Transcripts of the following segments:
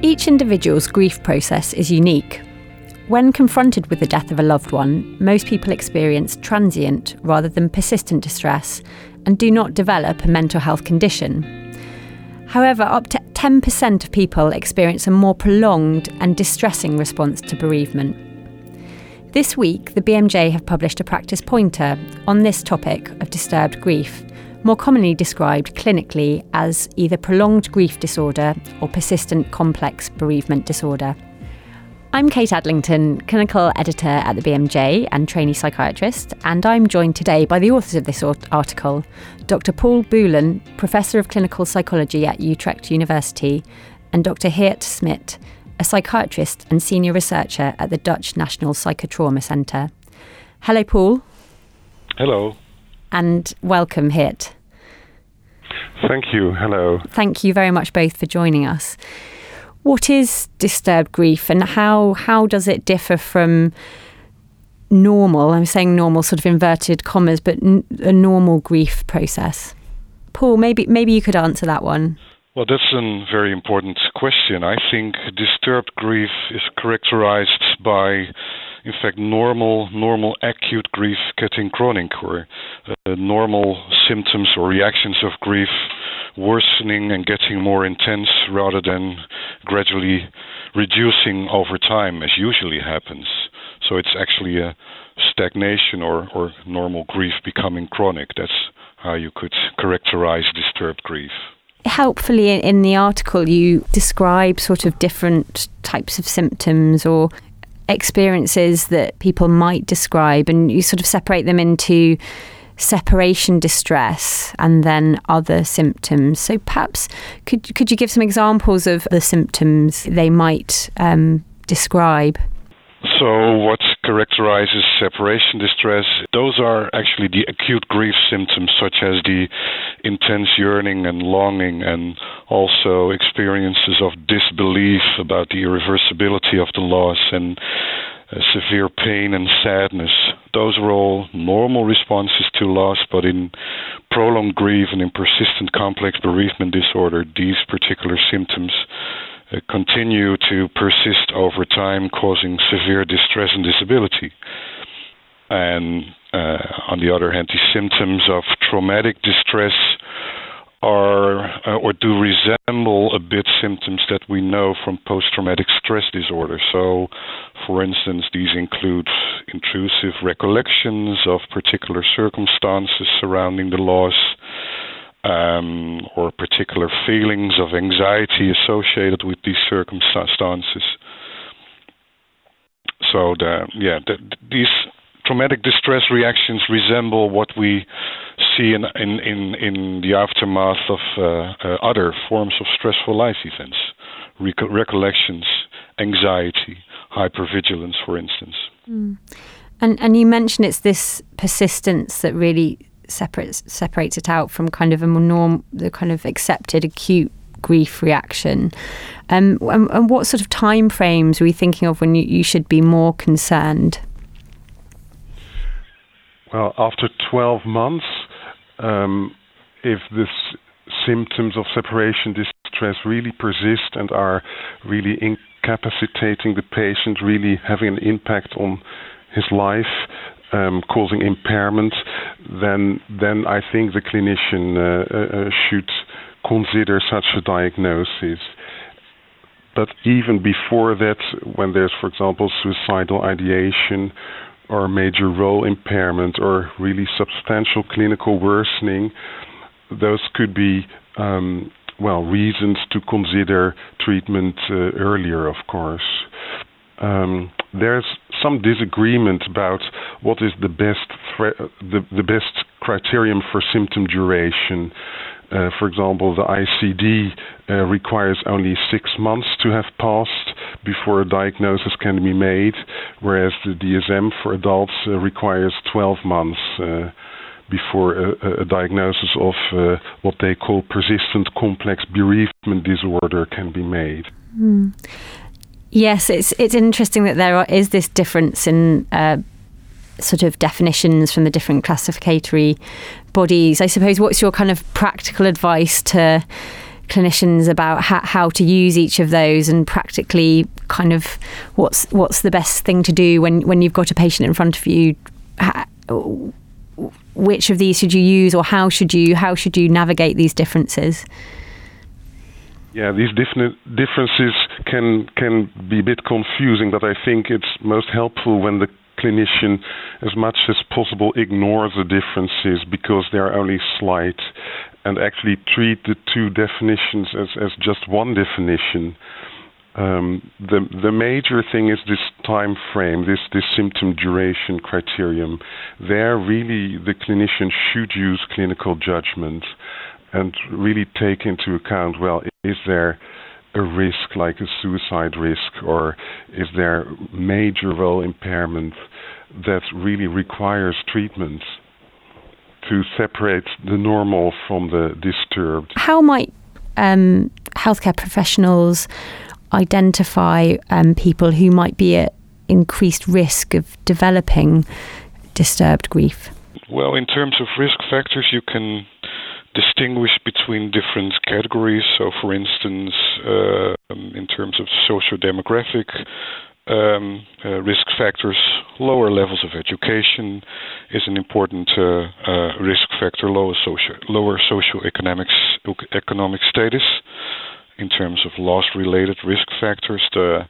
Each individual's grief process is unique. When confronted with the death of a loved one, most people experience transient rather than persistent distress and do not develop a mental health condition. However, up to 10% of people experience a more prolonged and distressing response to bereavement. This week, the BMJ have published a practice pointer on this topic of disturbed grief, more commonly described clinically as either prolonged grief disorder or persistent complex bereavement disorder. I'm Kate Adlington, clinical editor at the BMJ and trainee psychiatrist, and I'm joined today by the authors of this article Dr. Paul Boelen, Professor of Clinical Psychology at Utrecht University, and Dr. Geert Smid, a psychiatrist and senior researcher at the Dutch National Psychotrauma Centre. Hello, Paul. Hello. And welcome, Geert. Thank you. Hello. Thank you very much both for joining us. What is disturbed grief and how, how does it differ from normal? I'm saying normal, sort of inverted commas, but n- a normal grief process. Paul, maybe maybe you could answer that one. Well, that's a very important question. I think disturbed grief is characterized by, in fact, normal, normal acute grief getting chronic, or uh, normal symptoms or reactions of grief worsening and getting more intense rather than gradually reducing over time, as usually happens. So it's actually a stagnation or, or normal grief becoming chronic. That's how you could characterize disturbed grief. Helpfully, in the article, you describe sort of different types of symptoms or experiences that people might describe, and you sort of separate them into separation distress and then other symptoms. So perhaps could could you give some examples of the symptoms they might um, describe? So, what characterizes separation distress? Those are actually the acute grief symptoms, such as the intense yearning and longing, and also experiences of disbelief about the irreversibility of the loss and severe pain and sadness. Those are all normal responses to loss, but in prolonged grief and in persistent complex bereavement disorder, these particular symptoms uh, continue to persist over time, causing severe distress and disability. And uh, on the other hand, the symptoms of traumatic distress are uh, or do resemble a bit symptoms that we know from post-traumatic stress disorder. So, for instance, these include intrusive recollections of particular circumstances surrounding the loss, um, or particular feelings of anxiety associated with these circumstances. So, the, yeah, the, these traumatic distress reactions resemble what we see in in in, in the aftermath of uh, uh, other forms of stressful life events, Reco- recollections, anxiety, hypervigilance, for instance. Mm. And and you mentioned it's this persistence that really separates separates it out from kind of a more norm, the kind of accepted acute grief reaction. Um, and, and, what sort of time frames are we thinking of when you, you should be more concerned? Well, after 12 months, um, if the symptoms of separation distress really persist and are really incapacitating the patient, really having an impact on his life, um, causing impairment, then then I think the clinician uh, uh, uh should consider such a diagnosis. But even before that, when there's, for example, suicidal ideation or major role impairment or really substantial clinical worsening, those could be um, well reasons to consider treatment uh, earlier, of course. Um, there's some disagreement about what is the best the, the best criterion for symptom duration. Uh, for example, the ICD uh, requires only six months to have passed before a diagnosis can be made, whereas the DSM for adults uh, requires 12 months uh, before a, a, diagnosis of uh, what they call persistent complex bereavement disorder can be made. Mm. Yes, it's it's interesting that there are, is this difference in uh, sort of definitions from the different classificatory bodies. I suppose what's your kind of practical advice to clinicians about ha- how to use each of those and practically kind of what's what's the best thing to do when when you've got a patient in front of you. Ha- which of these should you use, or how should you how should you navigate these differences? Yeah, these different differences can can be a bit confusing, but I think it's most helpful when the clinician, as much as possible, ignore the differences because they are only slight, and actually treat the two definitions as as just one definition. Um, the the major thing is this time frame, this this symptom duration criterion. There, really, the clinician should use clinical judgment and really take into account. Well, is there a risk like a suicide risk, or is there major role impairment that really requires treatment to separate the normal from the disturbed? How might um, healthcare professionals identify um, people who might be at increased risk of developing disturbed grief? Well, in terms of risk factors, you can distinguish between different categories. So, for instance, uh, in terms of socio-demographic um, uh, risk factors, lower levels of education is an important uh, uh risk factor. Lower socio lower socioeconomic economic status in terms of loss related risk factors, the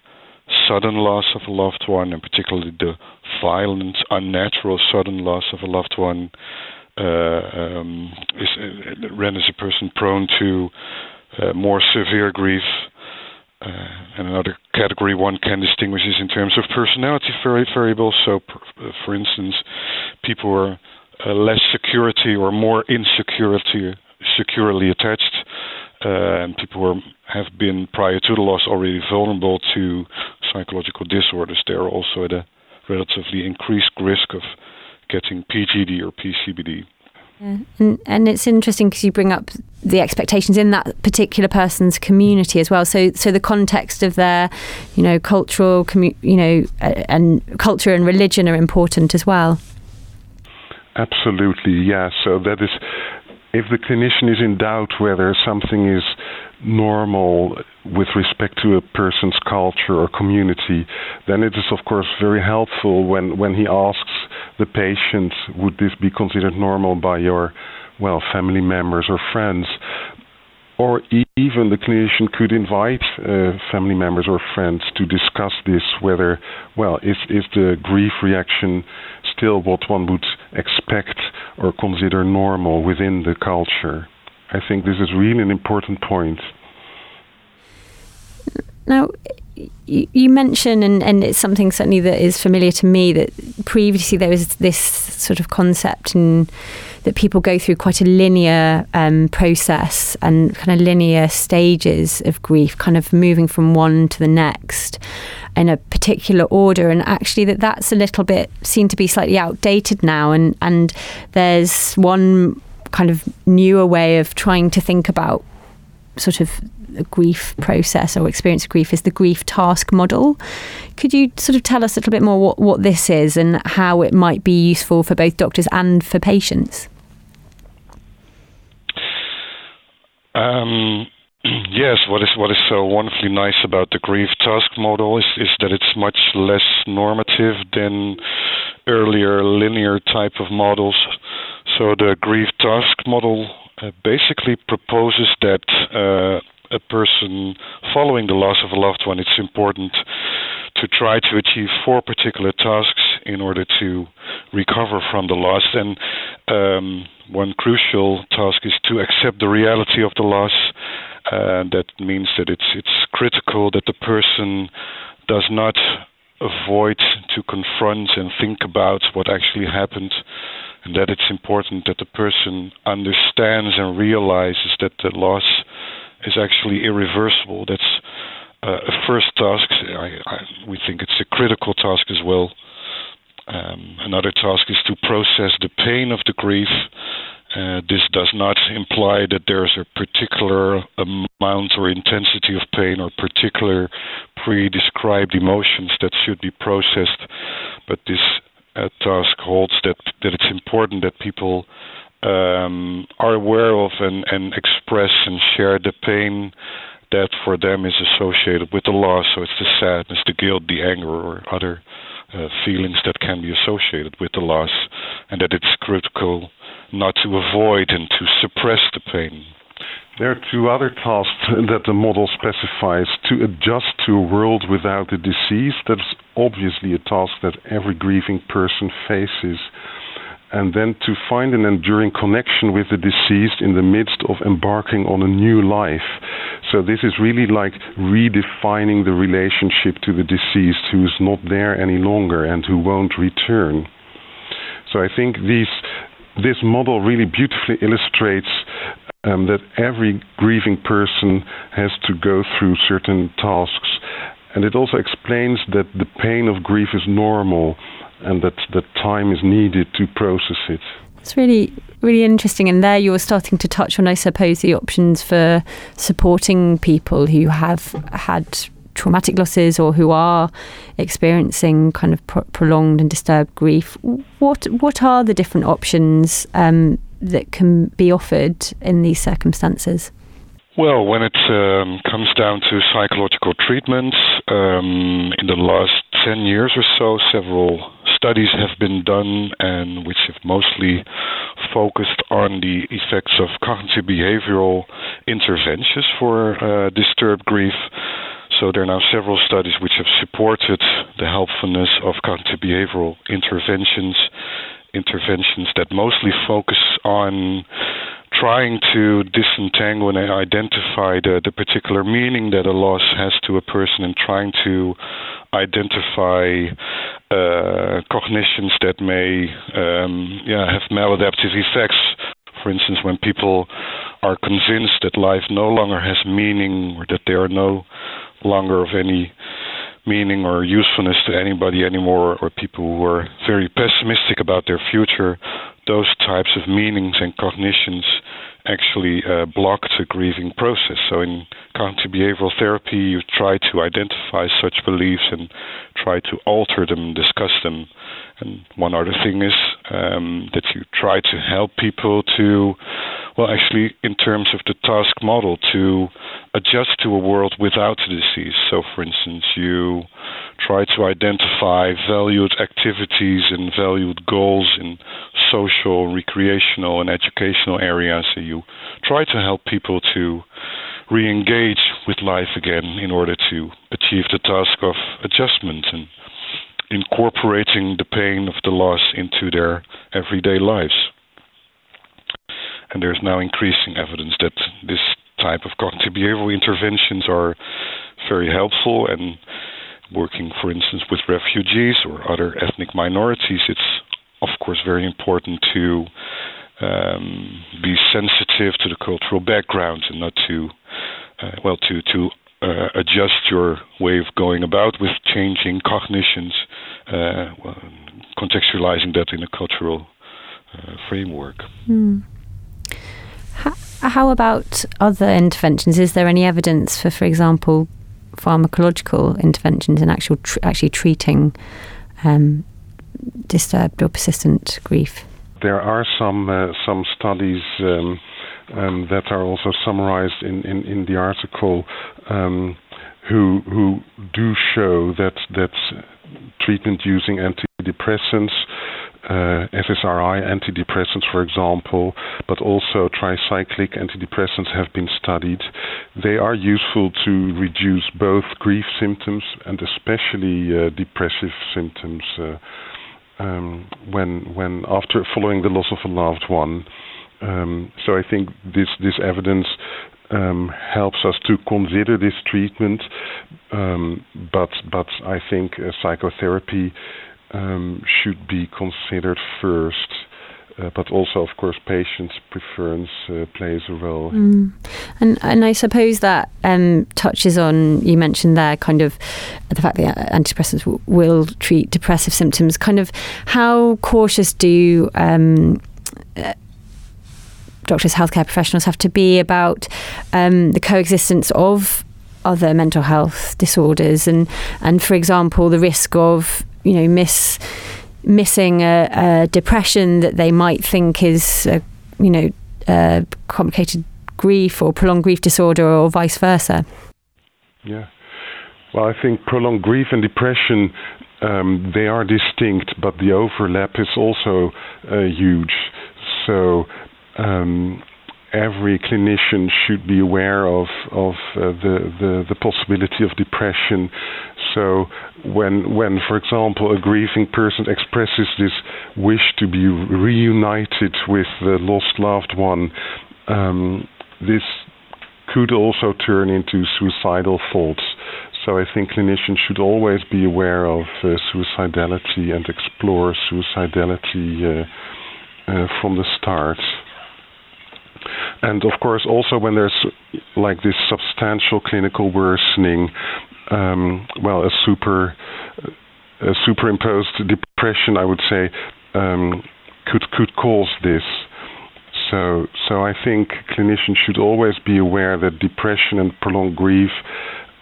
sudden loss of a loved one, and particularly the violent, unnatural sudden loss of a loved one, um, is, uh, renders a person prone to uh, more severe grief. Uh, and another category one can distinguish is in terms of personality variables. So, uh, for instance, people are uh, less security or more insecurity securely attached uh, and people who have been prior to the loss already vulnerable to psychological disorders, they are also at a relatively increased risk of getting PGD or PCBD. Yeah. And, and it's interesting because you bring up the expectations in that particular person's community as well. So, so the context of their, you know, cultural, commu- you know, uh, and culture and religion are important as well. Absolutely, yeah. So that is if the clinician is in doubt whether something is normal with respect to a person's culture or community, then it is of course very helpful when, when he asks the patient, would this be considered normal by your well family members or friends? Or even the clinician could invite uh, family members or friends to discuss this. Whether, well, is is the grief reaction still what one would expect or consider normal within the culture. I think this is really an important point. Now, you, mention, and, and it's something certainly that is familiar to me, that previously there was this sort of concept and that people go through quite a linear um, process and kind of linear stages of grief, kind of moving from one to the next in a particular order. And actually, that that's a little bit seen to be slightly outdated now. And and there's one kind of newer way of trying to think about sort of grief process or experience of grief is the grief task model. Could you sort of tell us a little bit more what, what this is and how it might be useful for both doctors and for patients? Um, yes, what is what is so wonderfully nice about the grief task model is, is that it's much less normative than earlier linear type of models. So the grief task model uh, basically proposes that uh, a person following the loss of a loved one, it's important to try to achieve four particular tasks in order to recover from the loss. And um, one crucial task is to accept the reality of the loss. Uh, that means that it's it's critical that the person does not avoid to confront and think about what actually happened, and that it's important that the person understands and realizes that the loss is actually irreversible. That's uh, a first task. I, I, we think it's a critical task as well. Um, another task is to process the pain of the grief. Uh, this does not imply that there's a particular amount or intensity of pain or particular pre-described emotions that should be processed, but this uh, task holds that that it's important that people um, are aware of and, and express and share the pain that for them is associated with the loss. So it's the sadness, the guilt, the anger, or other uh, feelings that can be associated with the loss, and that it's critical not to avoid and to suppress the pain. There are two other tasks that the model specifies to adjust to a world without the deceased. That's obviously a task that every grieving person faces and then to find an enduring connection with the deceased in the midst of embarking on a new life. So this is really like redefining the relationship to the deceased who is not there any longer and who won't return. So I think these, this model really beautifully illustrates um, that every grieving person has to go through certain tasks. And it also explains that the pain of grief is normal and that that time is needed to process it. It's really really interesting. And there you're starting to touch on I suppose the options for supporting people who have had traumatic losses or who are experiencing kind of pro- prolonged and disturbed grief. What what are the different options um, that can be offered in these circumstances well, when it um, comes down to psychological treatments, um, in the last 10 years or so, several studies have been done and which have mostly focused on the effects of cognitive behavioral interventions for uh, disturbed grief. So there are now several studies which have supported the helpfulness of cognitive behavioral interventions, interventions that mostly focus on trying to disentangle and identify the, the particular meaning that a loss has to a person and trying to identify uh, cognitions that may um, yeah, have maladaptive effects. For instance, when people are convinced that life no longer has meaning or that they are no longer of any meaning or usefulness to anybody anymore, or people who are very pessimistic about their future, those types of meanings and cognitions actually uh, block the grieving process. So, in cognitive behavioral therapy, you try to identify such beliefs and try to alter them, discuss them. And one other thing is um, that you try to help people to, well, actually, in terms of the task model, to adjust to a world without the disease. So, for instance, you try to identify valued activities and valued goals in social, recreational, and educational areas. So you try to help people to re engage with life again in order to achieve the task of adjustment and incorporating the pain of the loss into their everyday lives. And there's now increasing evidence that this type of cognitive behavioral interventions are very helpful and working, for instance, with refugees or other ethnic minorities, it's of course very important to um, be sensitive to the cultural background and not to, uh, well, to to uh, adjust your way of going about with changing cognitions, uh, well, contextualizing that in a cultural uh, framework. Mm. How, how about other interventions? Is there any evidence for, for example, pharmacological interventions in actual tr- actually treating um, disturbed or persistent grief? There are some uh, some studies um, um, that are also summarized in, in, in the article um, who who do show that that treatment using antidepressants uh, SSRI antidepressants, for example, but also tricyclic antidepressants have been studied. They are useful to reduce both grief symptoms and especially uh, depressive symptoms uh, um, when when after following the loss of a loved one. Um, so I think this this evidence um, helps us to consider this treatment, um, but but I think uh, psychotherapy um, should be considered first. Uh, but also, of course, patient's preference uh, plays a role. Mm. And and I suppose that um, touches on you mentioned there kind of the fact that antidepressants w- will treat depressive symptoms. Kind of how cautious do um, doctors, healthcare professionals have to be about um, the coexistence of other mental health disorders and and for example the risk of you know miss missing a, a depression that they might think is a you know, uh, complicated grief or prolonged grief disorder or vice versa? Yeah. Well, I think prolonged grief and depression um, they are distinct, but the overlap is also uh, huge. So um, every clinician should be aware of of uh, the, the, the possibility of depression. So when when for example a grieving person expresses this wish to be reunited with the lost loved one, um, this could also turn into suicidal thoughts. So I think clinicians should always be aware of uh, suicidality and explore suicidality uh, uh, from the start. And of course, also when there's like this substantial clinical worsening, um, well, a super a superimposed depression, I would say, um, could could cause this. So, so I think clinicians should always be aware that depression and prolonged grief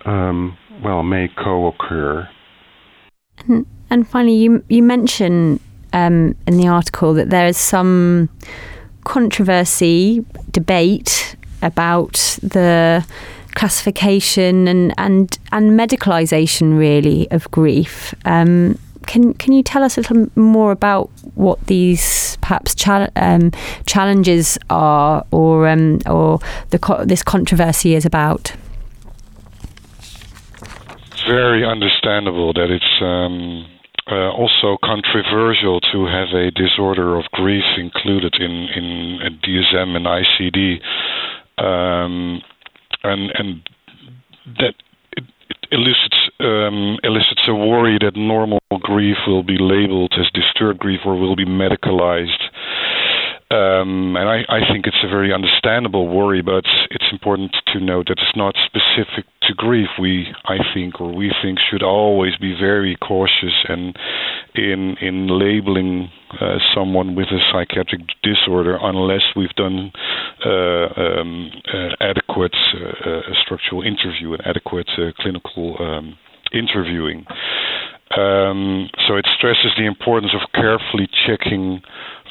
um, well, may co-occur. And, and finally, you you mention um, in the article that there is some controversy, debate about the classification and and and medicalisation really of grief. Um, can can you tell us a little more about what these perhaps um, challenges are, or um, or the co- this controversy is about? very understandable that it's um, uh, also controversial to have a disorder of grief included in in DSM and ICD, um, and and that it, it elicits um, elicits a worry that normal grief will be labeled as disturbed grief or will be medicalized. Um, and I, I, think it's a very understandable worry, but it's important to note that it's not specific to grief. We, I think, or we think, should always be very cautious and in in labeling uh, someone with a psychiatric disorder unless we've done uh, um, uh, adequate uh, uh, structural interview and adequate uh, clinical um, interviewing. Um, so it stresses the importance of carefully checking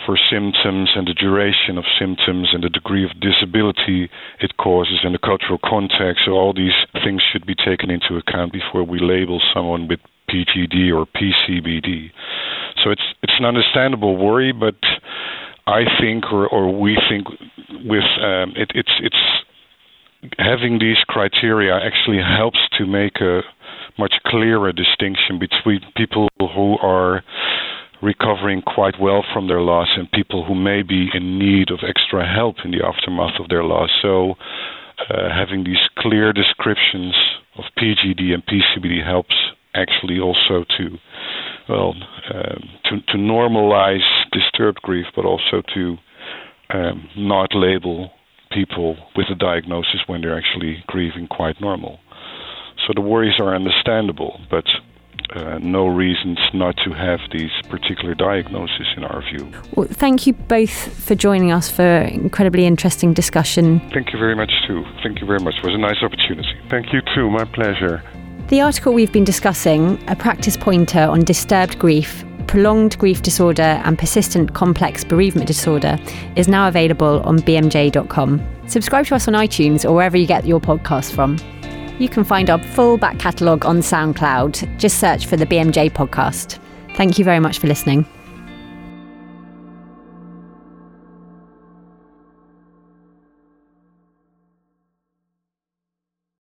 for symptoms and the duration of symptoms and the degree of disability it causes and the cultural context. So all these things should be taken into account before we label someone with PGD or PCBD. So it's it's an understandable worry, but I think or, or we think with um, it, it's it's having these criteria actually helps to make a much clearer distinction between people who are recovering quite well from their loss and people who may be in need of extra help in the aftermath of their loss. So, uh, having these clear descriptions of PGD and PCBD helps actually also to well um, to, to normalize disturbed grief, but also to um, not label people with a diagnosis when they're actually grieving quite normal. So the worries are understandable, but uh, no reasons not to have these particular diagnoses in our view. Well, thank you both for joining us for incredibly interesting discussion. Thank you very much too. Thank you very much. It was a nice opportunity. Thank you too. My pleasure. The article we've been discussing, a practice pointer on disturbed grief, prolonged grief disorder, and persistent complex bereavement disorder, is now available on bmj.com. Subscribe to us on iTunes or wherever you get your podcasts from. You can find our full back catalogue on SoundCloud. Just search for the BMJ podcast. Thank you very much for listening.